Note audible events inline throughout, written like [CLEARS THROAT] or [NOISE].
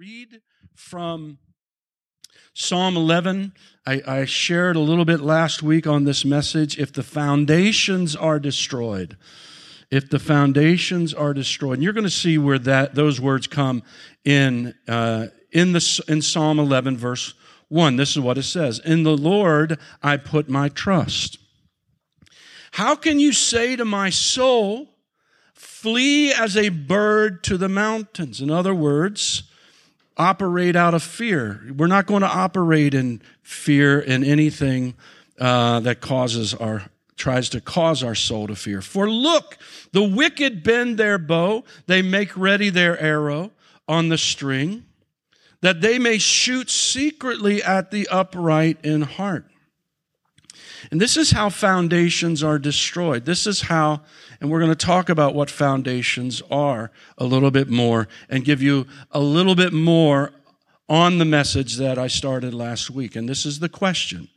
read from Psalm 11. I, I, shared a little bit last week on this message. If the foundations are destroyed, if the foundations are destroyed, and you're going to see where that those words come in uh, in the in Psalm 11, verse one. This is what it says: "In the Lord I put my trust." How can you say to my soul, "Flee as a bird to the mountains"? In other words operate out of fear. We're not going to operate in fear in anything uh, that causes our tries to cause our soul to fear. For look, the wicked bend their bow; they make ready their arrow on the string, that they may shoot secretly at the upright in heart. And this is how foundations are destroyed. This is how and we're going to talk about what foundations are a little bit more and give you a little bit more on the message that I started last week. And this is the question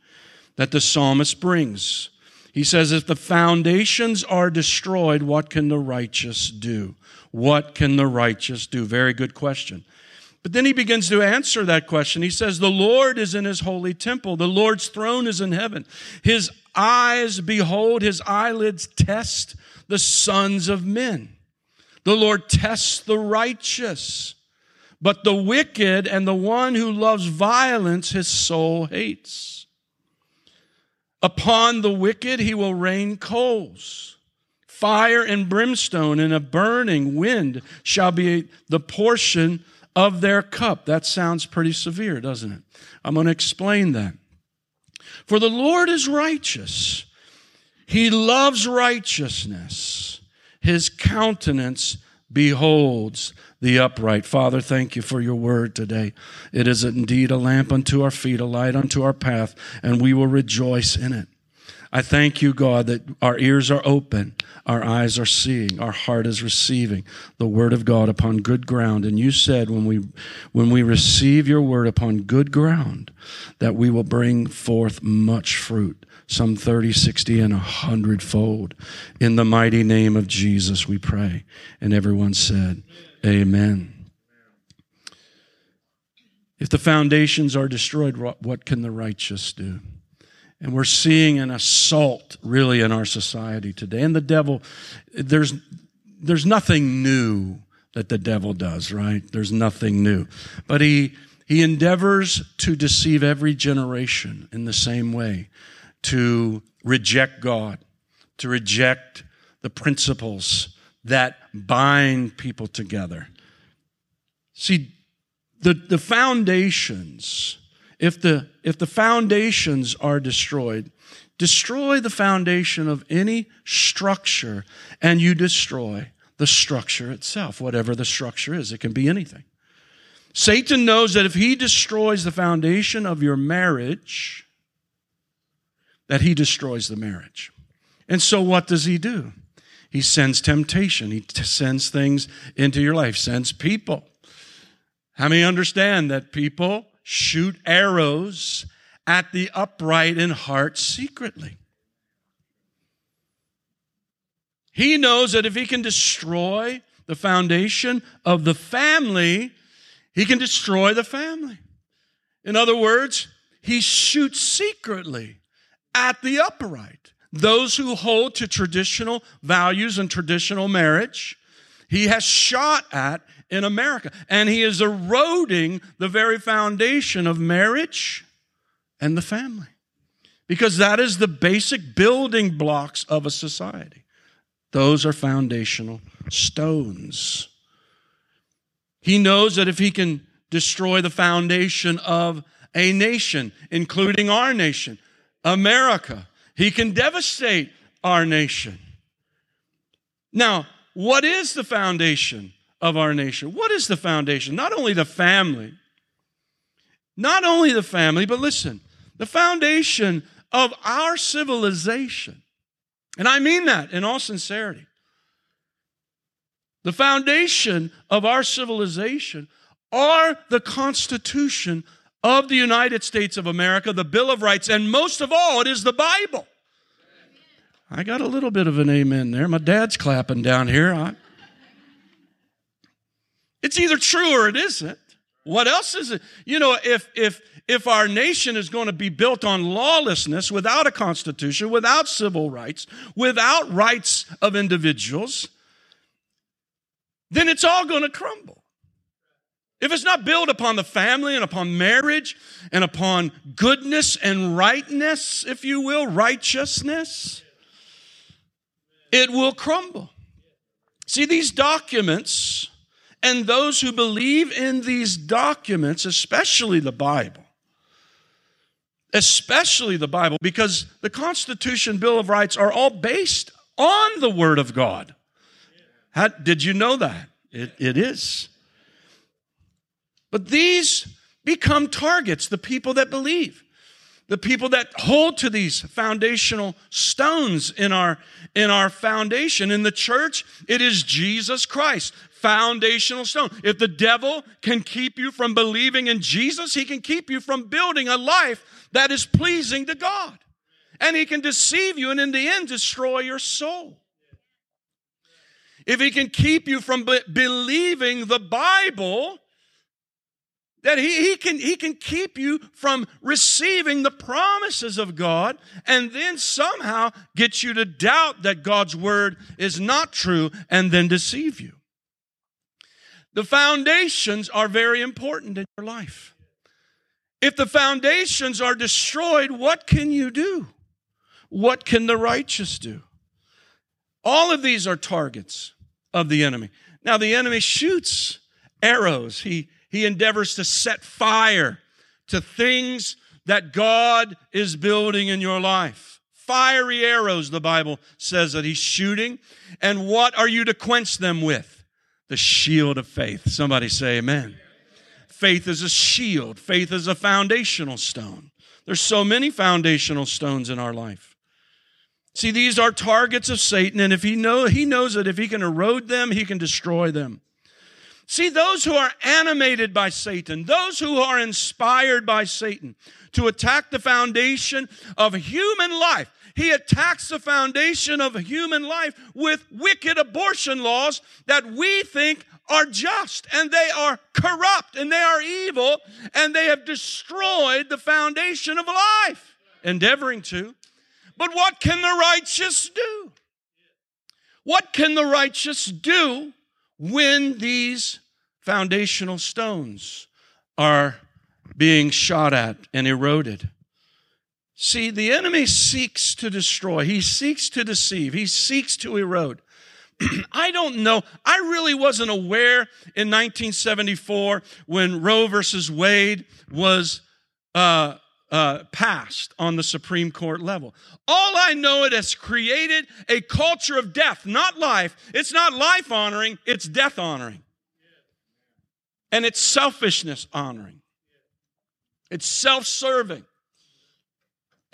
that the psalmist brings. He says, If the foundations are destroyed, what can the righteous do? What can the righteous do? Very good question. But then he begins to answer that question. He says, The Lord is in his holy temple. The Lord's throne is in heaven. His eyes behold, his eyelids test the sons of men. The Lord tests the righteous, but the wicked and the one who loves violence his soul hates. Upon the wicked he will rain coals. Fire and brimstone and a burning wind shall be the portion of their cup. That sounds pretty severe, doesn't it? I'm going to explain that. For the Lord is righteous he loves righteousness. His countenance beholds the upright. Father, thank you for your word today. It is indeed a lamp unto our feet, a light unto our path, and we will rejoice in it. I thank you, God, that our ears are open, our eyes are seeing, our heart is receiving the word of God upon good ground. And you said when we when we receive your word upon good ground, that we will bring forth much fruit some 30, 60, and a hundredfold. In the mighty name of Jesus, we pray. And everyone said, Amen. If the foundations are destroyed, what can the righteous do? And we're seeing an assault really in our society today. And the devil, there's, there's nothing new that the devil does, right? There's nothing new. But he, he endeavors to deceive every generation in the same way to reject God, to reject the principles that bind people together. See, the, the foundations, if the, if the foundations are destroyed, destroy the foundation of any structure and you destroy the structure itself, whatever the structure is. It can be anything. Satan knows that if he destroys the foundation of your marriage, that he destroys the marriage. And so what does he do? He sends temptation. He t- sends things into your life, sends people. How many understand that people shoot arrows at the upright in heart secretly? He knows that if he can destroy the foundation of the family, he can destroy the family. In other words, he shoots secretly at the upright. Those who hold to traditional values and traditional marriage, he has shot at in America. And he is eroding the very foundation of marriage and the family. Because that is the basic building blocks of a society. Those are foundational stones. He knows that if he can destroy the foundation of a nation, including our nation, America. He can devastate our nation. Now, what is the foundation of our nation? What is the foundation? Not only the family, not only the family, but listen, the foundation of our civilization. And I mean that in all sincerity. The foundation of our civilization are the Constitution of the United States of America, the Bill of Rights, and most of all, it is the Bible. I got a little bit of an amen there. My dad's clapping down here. I... It's either true or it isn't. What else is it? You know, if if if our nation is going to be built on lawlessness without a constitution, without civil rights, without rights of individuals, then it's all going to crumble. If it's not built upon the family and upon marriage and upon goodness and rightness, if you will, righteousness, it will crumble. See, these documents and those who believe in these documents, especially the Bible, especially the Bible, because the Constitution, Bill of Rights are all based on the Word of God. How, did you know that? It, it is. But these become targets, the people that believe, the people that hold to these foundational stones in our, in our foundation. In the church, it is Jesus Christ, foundational stone. If the devil can keep you from believing in Jesus, he can keep you from building a life that is pleasing to God. And he can deceive you and in the end destroy your soul if he can keep you from be- believing the Bible, that he, he, can, he can keep you from receiving the promises of God and then somehow get you to doubt that God's word is not true and then deceive you. The foundations are very important in your life. If the foundations are destroyed, what can you do? What can the righteous do? All of these are targets of the enemy. Now, the enemy shoots arrows, he, he endeavors to set fire to things that God is building in your life. Fiery arrows, the Bible says that he's shooting. And what are you to quench them with? The shield of faith. Somebody say amen. Faith is a shield, faith is a foundational stone. There's so many foundational stones in our life. See, these are targets of Satan, and if he know he knows that if he can erode them, he can destroy them. See, those who are animated by Satan, those who are inspired by Satan to attack the foundation of human life, he attacks the foundation of human life with wicked abortion laws that we think are just and they are corrupt and they are evil and they have destroyed the foundation of life, endeavoring to. But what can the righteous do? What can the righteous do when these foundational stones are being shot at and eroded? See, the enemy seeks to destroy, he seeks to deceive, he seeks to erode. [CLEARS THROAT] I don't know. I really wasn't aware in 1974 when Roe versus Wade was uh, uh, passed on the Supreme Court level. All I know, it has created a culture of death, not life. It's not life honoring, it's death honoring. And it's selfishness honoring, it's self serving.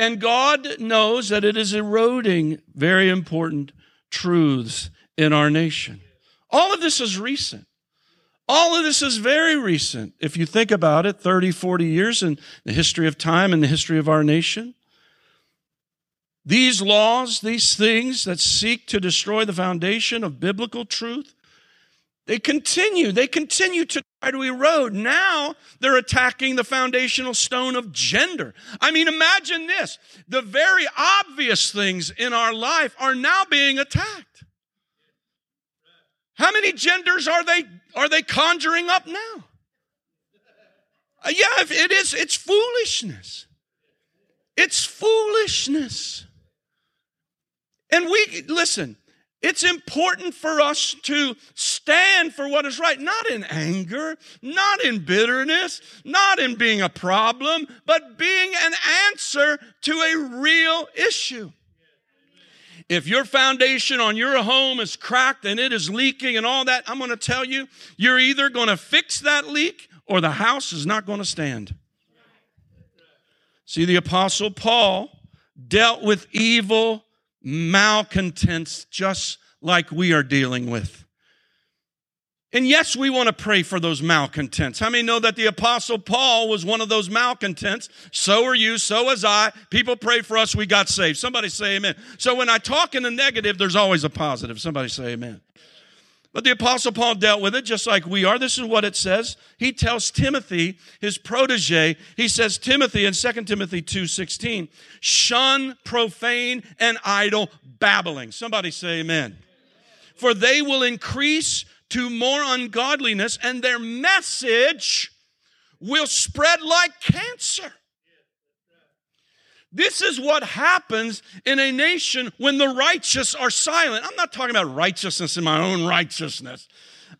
And God knows that it is eroding very important truths in our nation. All of this is recent. All of this is very recent. If you think about it, 30, 40 years in the history of time and the history of our nation. These laws, these things that seek to destroy the foundation of biblical truth, they continue. They continue to try to erode. Now they're attacking the foundational stone of gender. I mean, imagine this. The very obvious things in our life are now being attacked. How many genders are they are they conjuring up now? Uh, yeah, it is. It's foolishness. It's foolishness. And we, listen, it's important for us to stand for what is right, not in anger, not in bitterness, not in being a problem, but being an answer to a real issue. If your foundation on your home is cracked and it is leaking and all that, I'm going to tell you, you're either going to fix that leak or the house is not going to stand. See, the Apostle Paul dealt with evil malcontents just like we are dealing with. And yes, we want to pray for those malcontents. How many know that the apostle Paul was one of those malcontents? So are you, so was I. People pray for us, we got saved. Somebody say amen. So when I talk in the negative, there's always a positive. Somebody say amen. But the Apostle Paul dealt with it just like we are. This is what it says. He tells Timothy, his protege, he says, Timothy in 2 Timothy 2 16, shun profane and idle babbling. Somebody say amen. For they will increase to more ungodliness, and their message will spread like cancer. This is what happens in a nation when the righteous are silent. I'm not talking about righteousness in my own righteousness.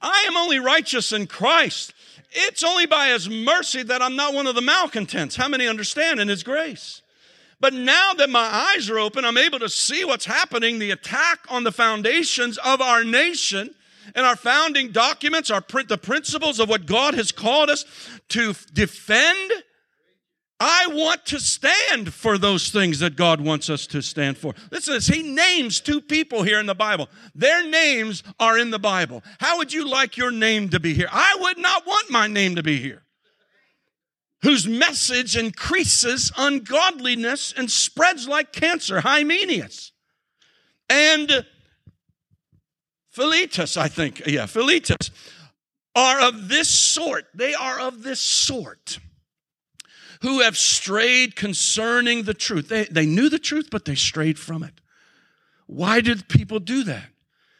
I am only righteous in Christ. It's only by His mercy that I'm not one of the malcontents. How many understand in His grace? But now that my eyes are open, I'm able to see what's happening the attack on the foundations of our nation and our founding documents, our print, the principles of what God has called us to defend I want to stand for those things that God wants us to stand for. Listen, this. He names two people here in the Bible. Their names are in the Bible. How would you like your name to be here? I would not want my name to be here. Whose message increases ungodliness and spreads like cancer, Hymenaeus. And Philetus, I think, yeah, Philetus, are of this sort. They are of this sort who have strayed concerning the truth. They, they knew the truth, but they strayed from it. Why did people do that?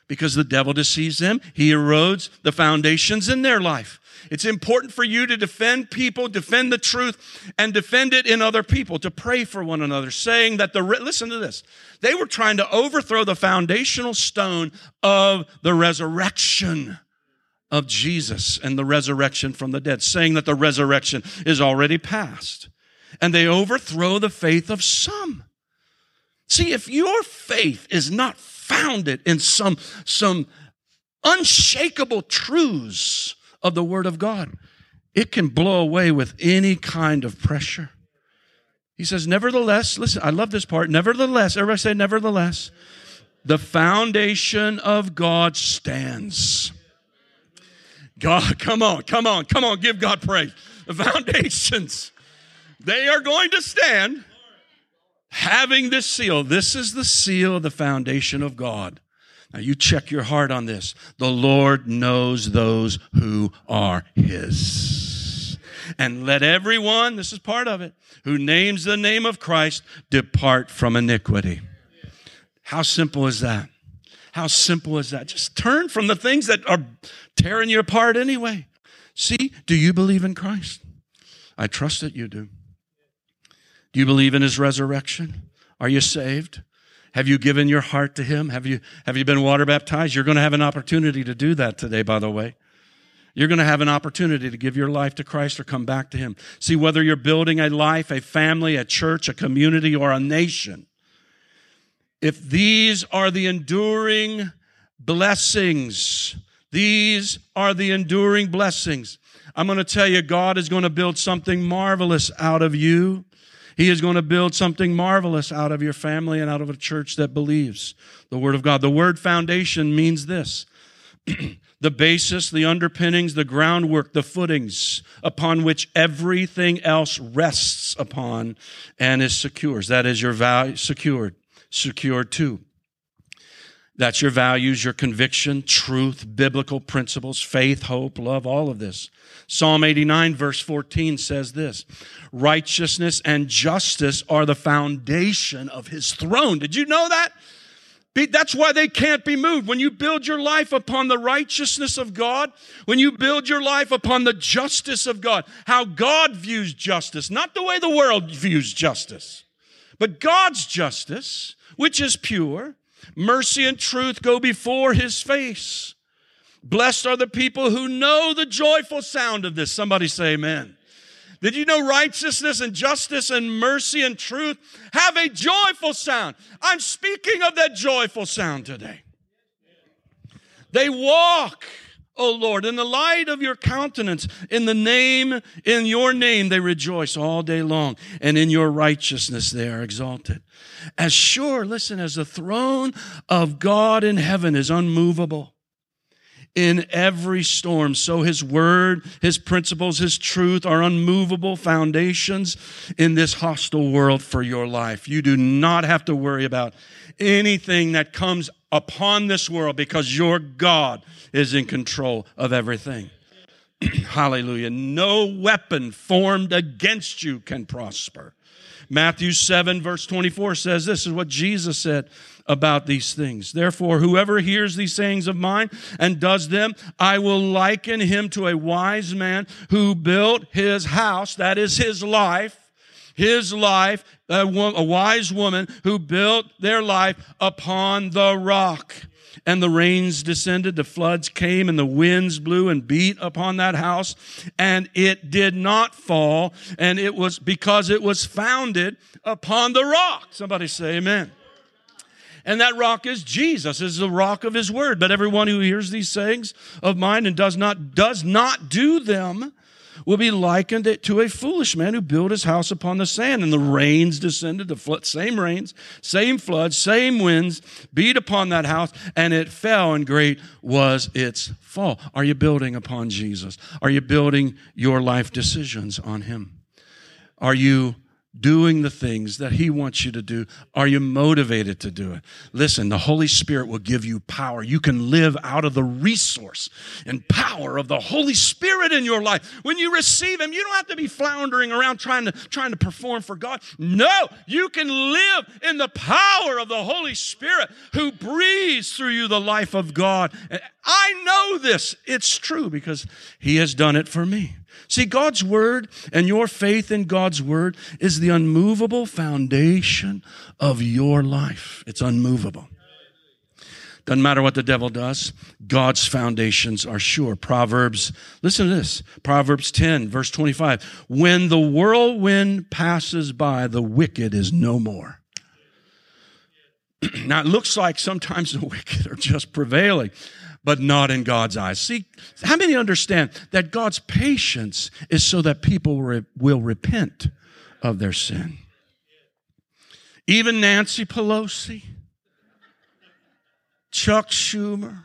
Because the devil deceives them. He erodes the foundations in their life. It's important for you to defend people, defend the truth, and defend it in other people, to pray for one another, saying that the, listen to this, they were trying to overthrow the foundational stone of the resurrection of Jesus and the resurrection from the dead, saying that the resurrection is already past. And they overthrow the faith of some. See, if your faith is not founded in some, some unshakable truths of the Word of God, it can blow away with any kind of pressure. He says, Nevertheless, listen, I love this part. Nevertheless, everybody say, Nevertheless, the foundation of God stands. God, come on, come on, come on, give God praise. The foundations, they are going to stand having this seal. This is the seal of the foundation of God. Now you check your heart on this. The Lord knows those who are His. And let everyone, this is part of it, who names the name of Christ depart from iniquity. How simple is that? How simple is that? Just turn from the things that are tearing you apart anyway. See, do you believe in Christ? I trust that you do. Do you believe in his resurrection? Are you saved? Have you given your heart to him? Have you, have you been water baptized? You're going to have an opportunity to do that today, by the way. You're going to have an opportunity to give your life to Christ or come back to him. See, whether you're building a life, a family, a church, a community, or a nation, if these are the enduring blessings, these are the enduring blessings. I'm going to tell you, God is going to build something marvelous out of you. He is going to build something marvelous out of your family and out of a church that believes the Word of God. The word foundation means this [CLEARS THROAT] the basis, the underpinnings, the groundwork, the footings upon which everything else rests upon and is secures. That is your value secured secured too. That's your values, your conviction, truth, biblical principles, faith, hope, love, all of this. Psalm 89, verse 14 says this Righteousness and justice are the foundation of his throne. Did you know that? That's why they can't be moved. When you build your life upon the righteousness of God, when you build your life upon the justice of God, how God views justice, not the way the world views justice, but God's justice, which is pure. Mercy and truth go before his face. Blessed are the people who know the joyful sound of this. Somebody say amen. Did you know righteousness and justice and mercy and truth have a joyful sound? I'm speaking of that joyful sound today. They walk O Lord. In the light of your countenance, in the name, in your name, they rejoice all day long, and in your righteousness they are exalted. As sure, listen, as the throne of God in heaven is unmovable in every storm. So his word, his principles, his truth are unmovable foundations in this hostile world for your life. You do not have to worry about anything that comes upon this world because your God is in control of everything. [CLEARS THROAT] Hallelujah. No weapon formed against you can prosper. Matthew 7, verse 24 says this is what Jesus said about these things. Therefore, whoever hears these sayings of mine and does them, I will liken him to a wise man who built his house, that is his life, his life, a, wise woman who built their life upon the rock and the rains descended, the floods came, and the winds blew and beat upon that house, and it did not fall, and it was because it was founded upon the rock. Somebody say amen. And that rock is Jesus, is the rock of his word. But everyone who hears these sayings of mine and does not does not do them will be likened to a foolish man who built his house upon the sand, and the rains descended, the flood, same rains, same floods, same winds beat upon that house, and it fell, and great was its fall. Are you building upon Jesus? Are you building your life decisions on him? Are you doing the things that He wants you to do? Are you motivated to do it? Listen, the Holy Spirit will give you power. You can live out of the resource and power of the Holy Spirit in your life. When you receive Him, you don't have to be floundering around trying to, trying to perform for God. No, you can live in the power of the Holy Spirit who breathes through you the life of God. I know this. It's true because He has done it for me. See, God's word and your faith in God's word is the unmovable foundation of your life. It's unmovable. Doesn't matter what the devil does, God's foundations are sure. Proverbs, listen to this Proverbs 10, verse 25. When the whirlwind passes by, the wicked is no more. [CLEARS THROAT] now, it looks like sometimes the [LAUGHS] wicked are just prevailing but not in God's eyes. See, how many understand that God's patience is so that people re- will repent of their sin? Even Nancy Pelosi, Chuck Schumer,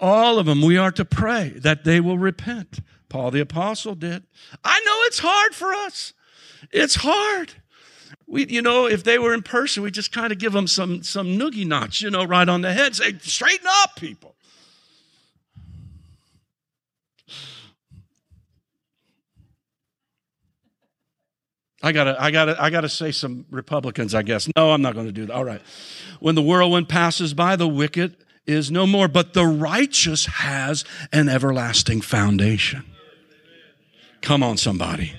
all of them, we are to pray that they will repent. Paul the Apostle did. I know it's hard for us. It's hard. We, you know, if they were in person, we just kind of give them some some noogie knots, you know, right on the head. Say, straighten up, people. I gotta, I gotta, I gotta say some Republicans, I guess. No, I'm not going to do that. All right. When the whirlwind passes by, the wicked is no more, but the righteous has an everlasting foundation. Come on, somebody.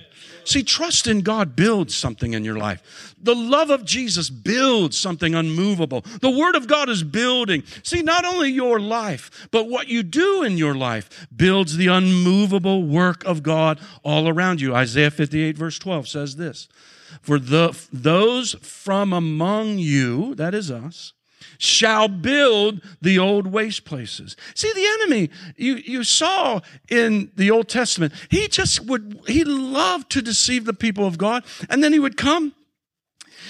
See, trust in God builds something in your life. The love of Jesus builds something unmovable. The Word of God is building. See, not only your life, but what you do in your life builds the unmovable work of God all around you. Isaiah 58, verse 12 says this For the, those from among you, that is us, shall build the old waste places. See, the enemy, you, you saw in the Old Testament, he just would, he loved to deceive the people of God, and then he would come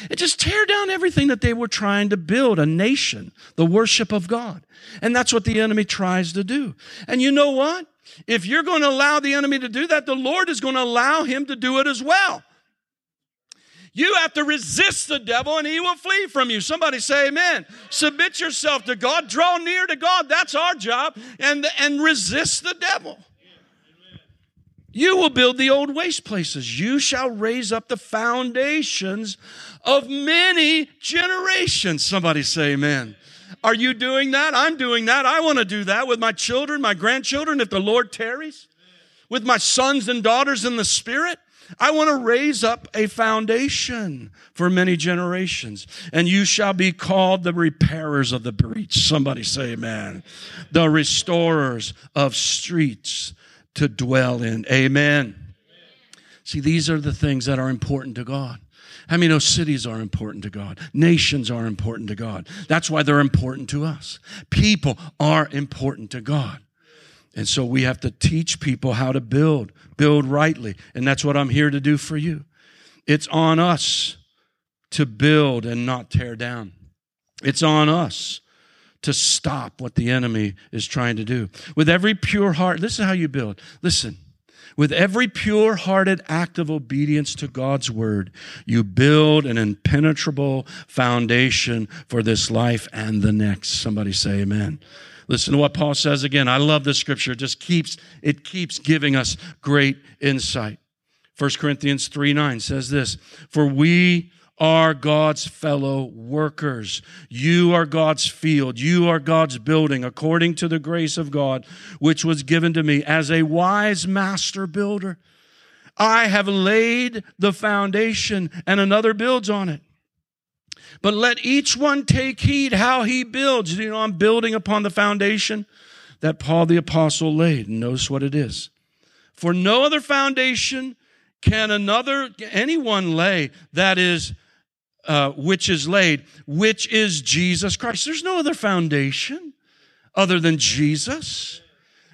and just tear down everything that they were trying to build a nation, the worship of God. And that's what the enemy tries to do. And you know what? If you're going to allow the enemy to do that, the Lord is going to allow him to do it as well. You have to resist the devil and he will flee from you. Somebody say amen. Submit yourself to God, draw near to God. That's our job. And, and resist the devil. You will build the old waste places. You shall raise up the foundations of many generations. Somebody say amen. Are you doing that? I'm doing that. I want to do that with my children, my grandchildren, if the Lord tarries, with my sons and daughters in the Spirit. I want to raise up a foundation for many generations. And you shall be called the repairers of the breach. Somebody say amen. The restorers of streets to dwell in. Amen. See, these are the things that are important to God. How many know cities are important to God? Nations are important to God. That's why they're important to us. People are important to God. And so we have to teach people how to build, build rightly. And that's what I'm here to do for you. It's on us to build and not tear down. It's on us to stop what the enemy is trying to do. With every pure heart, this is how you build. Listen, With every pure hearted act of obedience to God's word, you build an impenetrable foundation for this life and the next. Somebody say amen. Listen to what Paul says again. I love this scripture. It just keeps, it keeps giving us great insight. 1 Corinthians 3 9 says this, For we are God's fellow workers. You are God's field. You are God's building according to the grace of God, which was given to me as a wise master builder. I have laid the foundation and another builds on it. But let each one take heed how he builds. You know, I'm building upon the foundation that Paul the apostle laid. Notice what it is. For no other foundation can another, anyone lay that is uh, which is laid, which is Jesus Christ. There's no other foundation other than Jesus.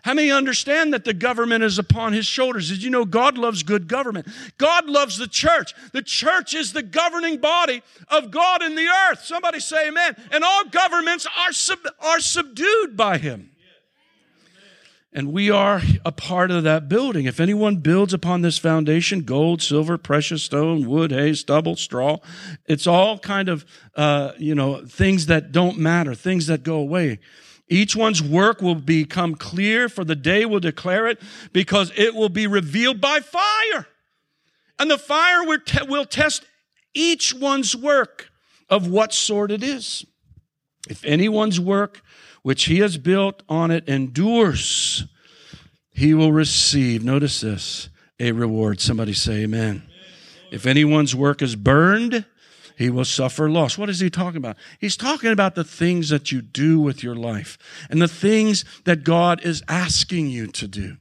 How many understand that the government is upon his shoulders? Did you know God loves good government? God loves the church. The church is the governing body of God in the earth. Somebody say amen. And all governments are, sub- are subdued by him. And we are a part of that building. If anyone builds upon this foundation, gold, silver, precious stone, wood, hay, stubble, straw, it's all kind of, uh, you know, things that don't matter, things that go away. Each one's work will become clear, for the day will declare it, because it will be revealed by fire. And the fire will test each one's work of what sort it is. If anyone's work which he has built on it endures, he will receive, notice this, a reward. Somebody say amen. If anyone's work is burned, he will suffer loss. What is he talking about? He's talking about the things that you do with your life and the things that God is asking you to do.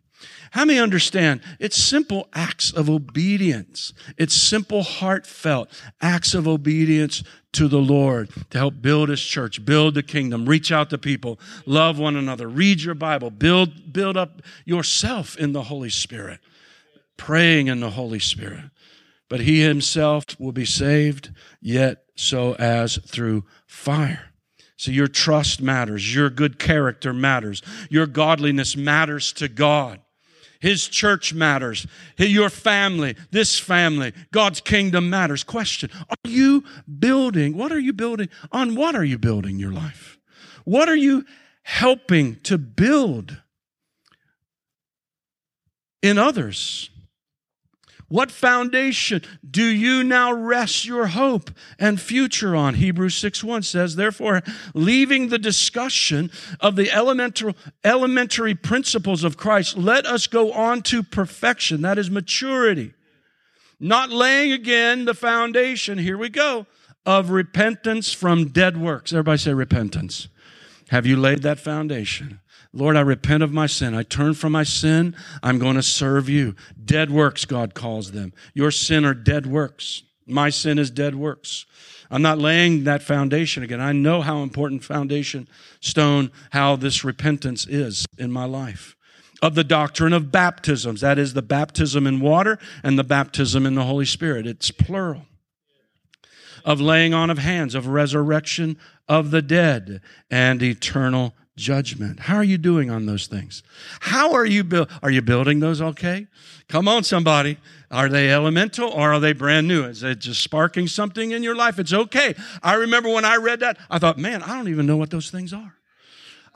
How many understand? It's simple acts of obedience. It's simple, heartfelt acts of obedience to the Lord to help build his church, build the kingdom, reach out to people, love one another, read your Bible, build, build up yourself in the Holy Spirit, praying in the Holy Spirit. But he himself will be saved, yet so as through fire. So your trust matters. Your good character matters. Your godliness matters to God. His church matters. Your family, this family, God's kingdom matters. Question Are you building? What are you building? On what are you building your life? What are you helping to build in others? What foundation do you now rest your hope and future on? Hebrews 6 1 says, Therefore, leaving the discussion of the elemental, elementary principles of Christ, let us go on to perfection, that is maturity. Not laying again the foundation, here we go, of repentance from dead works. Everybody say repentance. Have you laid that foundation? Lord, I repent of my sin. I turn from my sin. I'm going to serve you. Dead works, God calls them. Your sin are dead works. My sin is dead works. I'm not laying that foundation again. I know how important foundation stone, how this repentance is in my life. Of the doctrine of baptisms, that is the baptism in water and the baptism in the Holy Spirit. It's plural. Of laying on of hands, of resurrection of the dead, and eternal judgment. How are you doing on those things? How are you? Are you building those okay? Come on, somebody. Are they elemental or are they brand new? Is it just sparking something in your life? It's okay. I remember when I read that, I thought, man, I don't even know what those things are.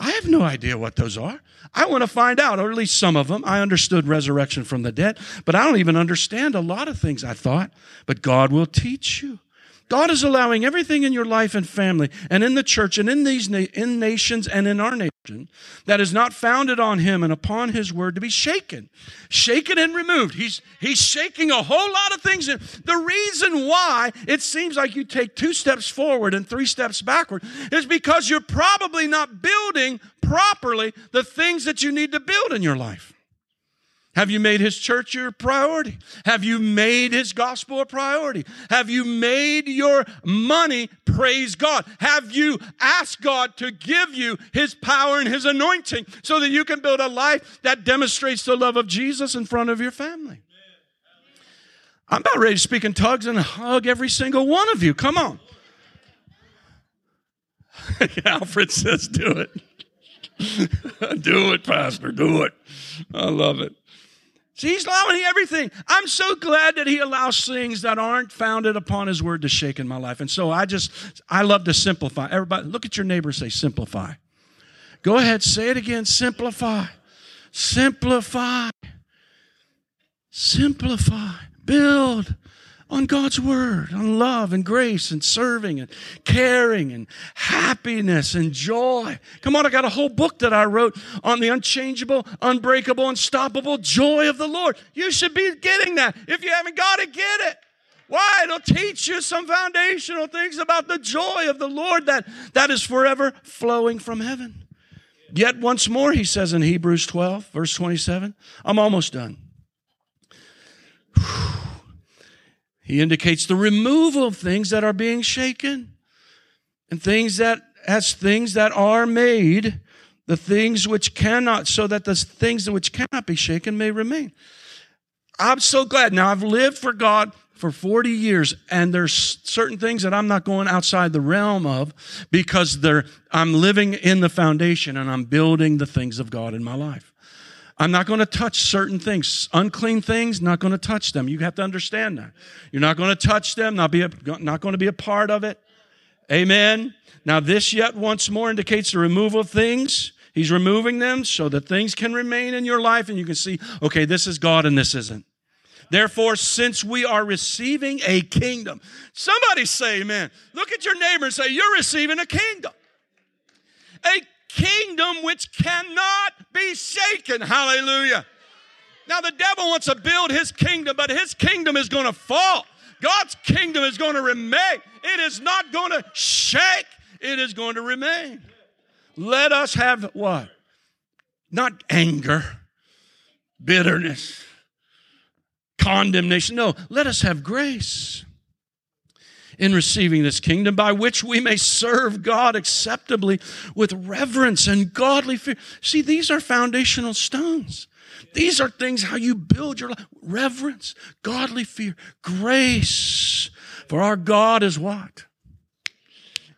I have no idea what those are. I want to find out, or at least some of them. I understood resurrection from the dead, but I don't even understand a lot of things I thought. But God will teach you. God is allowing everything in your life and family and in the church and in these na- in nations and in our nation that is not founded on him and upon his word to be shaken. Shaken and removed. He's he's shaking a whole lot of things. The reason why it seems like you take two steps forward and three steps backward is because you're probably not building properly the things that you need to build in your life. Have you made his church your priority? Have you made his gospel a priority? Have you made your money praise God? Have you asked God to give you his power and his anointing so that you can build a life that demonstrates the love of Jesus in front of your family? I'm about ready to speak in tugs and hug every single one of you. Come on. [LAUGHS] Alfred says, Do it. [LAUGHS] do it, Pastor. Do it. I love it. He's allowing everything. I'm so glad that he allows things that aren't founded upon his word to shake in my life. And so I just, I love to simplify. Everybody, look at your neighbor and say, simplify. Go ahead, say it again, simplify. Simplify. Simplify. Build on God's word, on love and grace and serving and caring and happiness and joy. Come on, I got a whole book that I wrote on the unchangeable, unbreakable, unstoppable joy of the Lord. You should be getting that. If you haven't got it, get it. Why? It'll teach you some foundational things about the joy of the Lord that, that is forever flowing from heaven. Yet once more, he says in Hebrews 12, verse 27, I'm almost done. Whew. He indicates the removal of things that are being shaken and things that, as things that are made, the things which cannot, so that the things which cannot be shaken may remain. I'm so glad. Now, I've lived for God for 40 years and there's certain things that I'm not going outside the realm of because I'm living in the foundation and I'm building the things of God in my life. I'm not going to touch certain things. Unclean things, not going to touch them. You have to understand that. You're not going to touch them, not, be a, not going to be a part of it. Amen. Now, this yet once more indicates the removal of things. He's removing them so that things can remain in your life and you can see, okay, this is God and this isn't. Therefore, since we are receiving a kingdom, somebody say amen. Look at your neighbor and say, You're receiving a kingdom. A kingdom which cannot be shaken. Hallelujah. Now, the devil wants to build his kingdom, but his kingdom is going to fall. God's kingdom is going to remain. It is not going to shake, it is going to remain. Let us have what? Not anger, bitterness, condemnation. No, let us have grace in receiving this kingdom by which we may serve God acceptably with reverence and godly fear. See, these are foundational stones. These are things how you build your life. Reverence, godly fear, grace. For our God is what?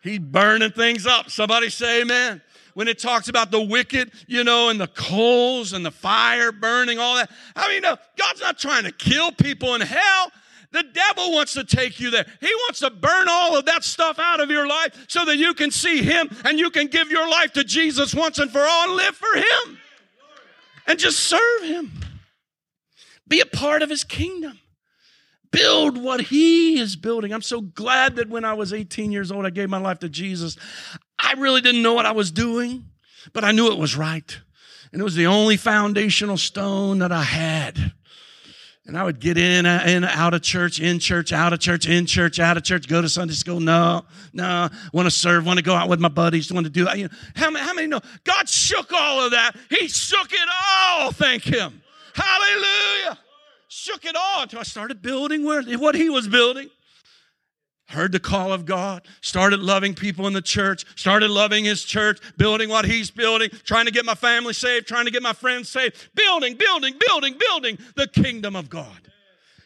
He's burning things up. Somebody say amen when it talks about the wicked, you know, and the coals and the fire burning, all that. I mean, no, God's not trying to kill people in hell. The devil wants to take you there. He wants to burn all of that stuff out of your life so that you can see him and you can give your life to Jesus once and for all and live for him and just serve him. Be a part of his kingdom. Build what he is building. I'm so glad that when I was 18 years old, I gave my life to Jesus. I really didn't know what I was doing, but I knew it was right. And it was the only foundational stone that I had. And I would get in, uh, and out of church, in church, out of church, in church, out of church, go to Sunday school. No, no, want to serve, want to go out with my buddies, want to do. You know, how, many, how many know? God shook all of that. He shook it all. Thank Him. Hallelujah. Shook it all until I started building where, what He was building heard the call of God, started loving people in the church, started loving his church, building what he's building, trying to get my family saved, trying to get my friends saved, building, building, building, building the kingdom of God.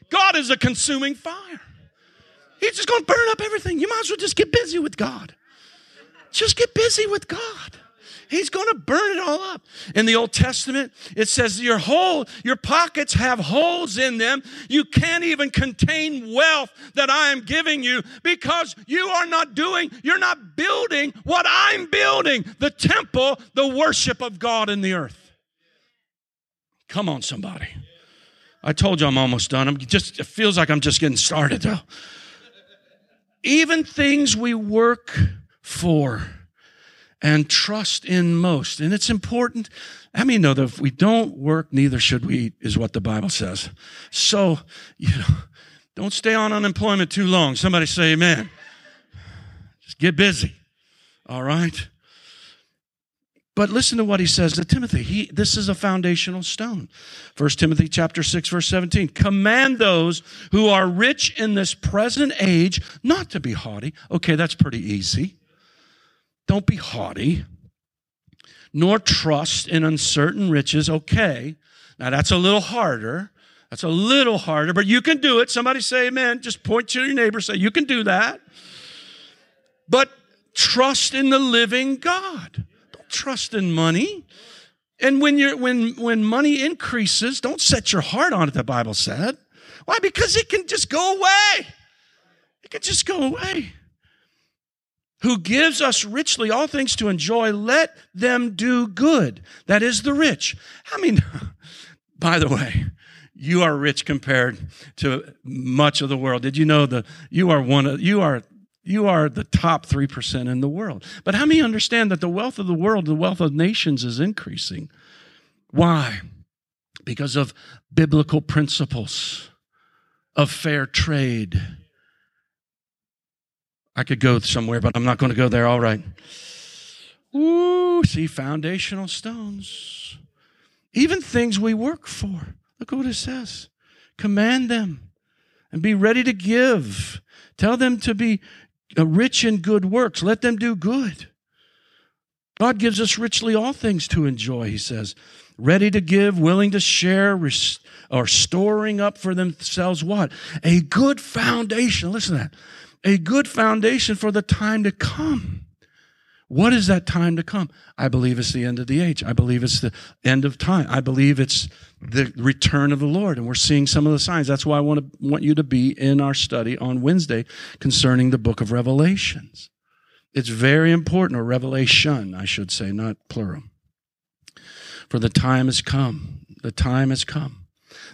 God is a consuming fire. He's just going to burn up everything. You might as well just get busy with God. Just get busy with God. He's going to burn it all up. In the Old Testament, it says your hole, your pockets have holes in them. You can't even contain wealth that I am giving you because you are not doing, you're not building what I'm building, the temple, the worship of God in the earth. Come on, somebody. I told you I'm almost done. I'm just, it feels like I'm just getting started though. Even things we work for and trust in most. And it's important. I mean, know that if we don't work, neither should we eat, is what the Bible says. So, you know, don't stay on unemployment too long. Somebody say amen. Just get busy. All right? But listen to what he says to Timothy. He, this is a foundational stone. First Timothy chapter 6, verse 17. Command those who are rich in this present age not to be haughty. Okay, that's pretty easy. Don't be haughty, nor trust in uncertain riches. Okay. Now that's a little harder. That's a little harder, but you can do it. Somebody say amen. Just point to your neighbor, say, You can do that. But trust in the living God. Don't trust in money. And when you're when when money increases, don't set your heart on it, the Bible said. Why? Because it can just go away. It can just go away. Who gives us richly all things to enjoy, let them do good. That is the rich. I mean, [LAUGHS] by the way, you are rich compared to much of the world. Did you know that you are one of you are you are the top 3% in the world. But how many understand that the wealth of the world, the wealth of nations is increasing? Why? Because of biblical principles of fair trade. I could go somewhere, but I'm not going to go there. All right. Ooh, see, foundational stones. Even things we work for. Look what it says. Command them and be ready to give. Tell them to be uh, rich in good works. Let them do good. God gives us richly all things to enjoy, he says. Ready to give, willing to share, or storing up for themselves what? A good foundation. Listen to that. A good foundation for the time to come. What is that time to come? I believe it's the end of the age. I believe it's the end of time. I believe it's the return of the Lord. And we're seeing some of the signs. That's why I want to want you to be in our study on Wednesday concerning the book of Revelations. It's very important, or revelation, I should say, not plural. For the time has come. The time has come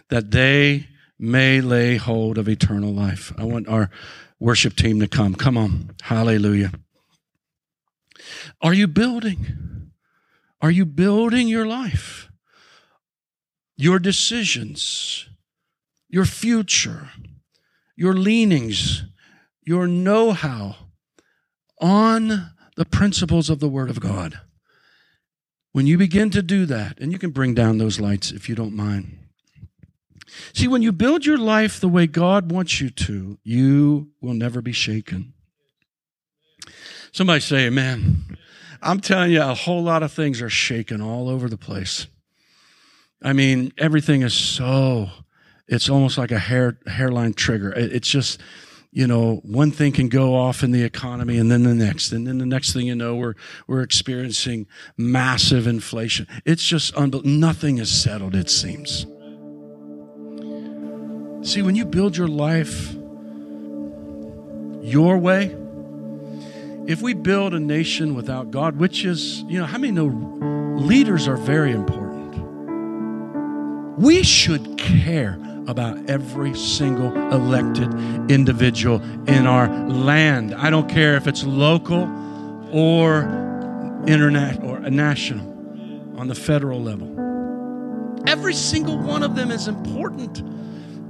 that they may lay hold of eternal life. I want our worship team to come. Come on. Hallelujah. Are you building? Are you building your life? Your decisions, your future, your leanings, your know how on the principles of the Word of God. When you begin to do that, and you can bring down those lights if you don't mind. See, when you build your life the way God wants you to, you will never be shaken. Somebody say amen. I'm telling you, a whole lot of things are shaking all over the place. I mean, everything is so, it's almost like a hair, hairline trigger. It's just, you know, one thing can go off in the economy and then the next. And then the next thing you know, we're, we're experiencing massive inflation. It's just unbelievable. Nothing is settled, it seems. See, when you build your life your way, if we build a nation without God, which is, you know, how many know leaders are very important? We should care about every single elected individual in our land. I don't care if it's local or internet or national on the federal level. Every single one of them is important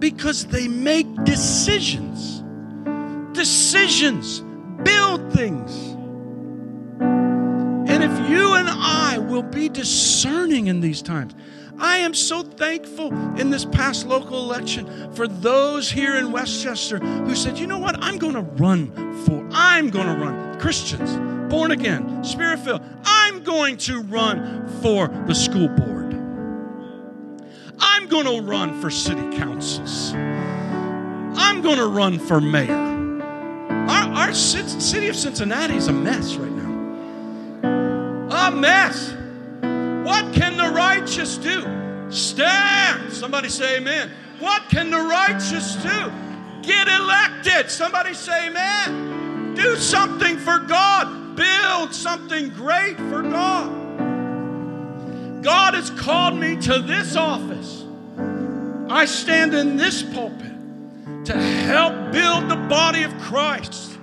because they make decisions. Decisions build things. And if you and I will be discerning in these times, I am so thankful in this past local election for those here in Westchester who said, you know what, I'm going to run for, I'm going to run. Christians, born again, spirit filled, I'm going to run for the school board. Going to run for city councils. I'm going to run for mayor. Our, our city of Cincinnati is a mess right now. A mess. What can the righteous do? Stand. Somebody say amen. What can the righteous do? Get elected. Somebody say amen. Do something for God. Build something great for God. God has called me to this office. I stand in this pulpit to help build the body of Christ,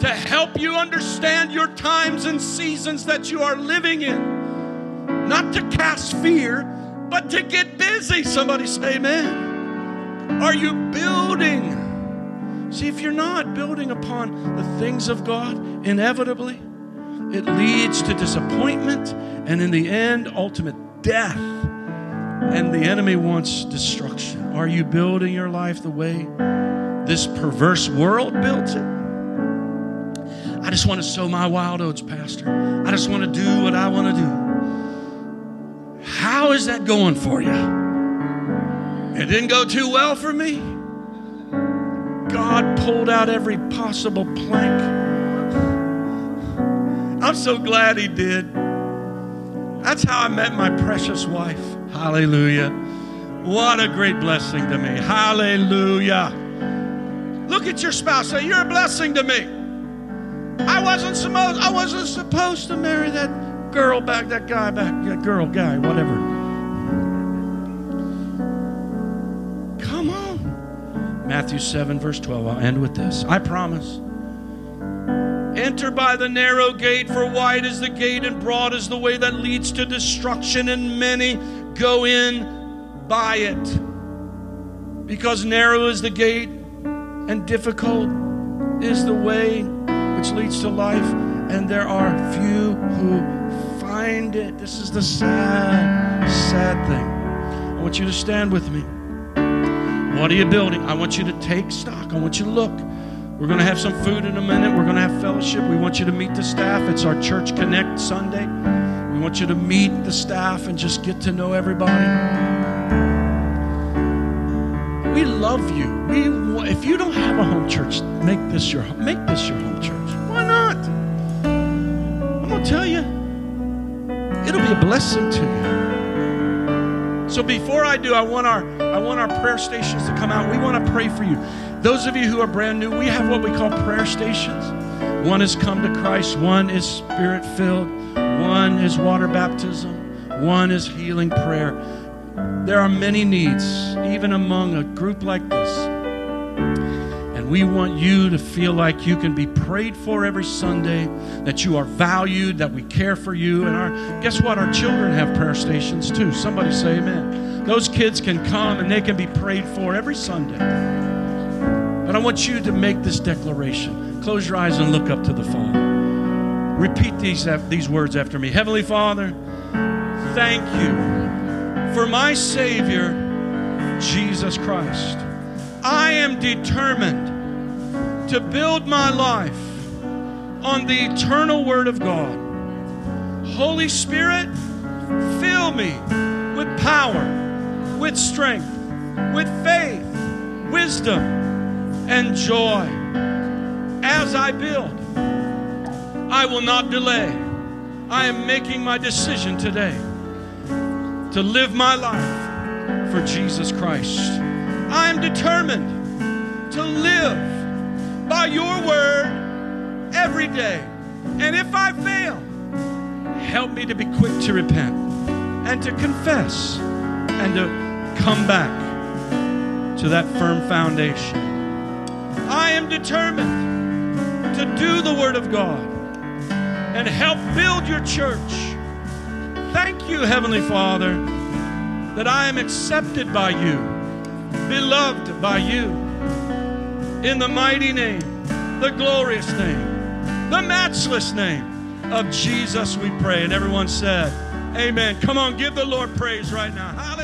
to help you understand your times and seasons that you are living in. Not to cast fear, but to get busy. Somebody say, Amen. Are you building? See, if you're not building upon the things of God, inevitably, it leads to disappointment and, in the end, ultimate death. And the enemy wants destruction. Are you building your life the way this perverse world built it. I just want to sow my wild oats, Pastor. I just want to do what I want to do. How is that going for you? It didn't go too well for me. God pulled out every possible plank. I'm so glad He did. That's how I met my precious wife. Hallelujah. What a great blessing to me. Hallelujah. Look at your spouse. Say, You're a blessing to me. I wasn't supposed I wasn't supposed to marry that girl back, that guy back, that girl, guy, whatever. Come on. Matthew 7, verse 12. I'll end with this. I promise. Enter by the narrow gate, for wide is the gate and broad is the way that leads to destruction, and many go in by it. Because narrow is the gate and difficult is the way which leads to life, and there are few who find it. This is the sad, sad thing. I want you to stand with me. What are you building? I want you to take stock. I want you to look. We're going to have some food in a minute. We're going to have fellowship. We want you to meet the staff. It's our Church Connect Sunday. Want you to meet the staff and just get to know everybody. We love you. We, if you don't have a home church, make this your make this your home church. Why not? I'm gonna tell you, it'll be a blessing to you. So before I do, I want our I want our prayer stations to come out. We want to pray for you. Those of you who are brand new, we have what we call prayer stations. One is come to Christ, one is spirit filled, one is water baptism, one is healing prayer. There are many needs, even among a group like this. And we want you to feel like you can be prayed for every Sunday, that you are valued, that we care for you. And our guess what? Our children have prayer stations too. Somebody say amen. Those kids can come and they can be prayed for every Sunday. But I want you to make this declaration. Close your eyes and look up to the Father. Repeat these, uh, these words after me. Heavenly Father, thank you for my Savior, Jesus Christ. I am determined to build my life on the eternal Word of God. Holy Spirit, fill me with power, with strength, with faith, wisdom, and joy. As I build, I will not delay. I am making my decision today to live my life for Jesus Christ. I am determined to live by your word every day. And if I fail, help me to be quick to repent and to confess and to come back to that firm foundation. I am determined to do the Word of God and help build your church. Thank you, Heavenly Father, that I am accepted by you, beloved by you. In the mighty name, the glorious name, the matchless name of Jesus, we pray. And everyone said, Amen. Come on, give the Lord praise right now. Hallelujah.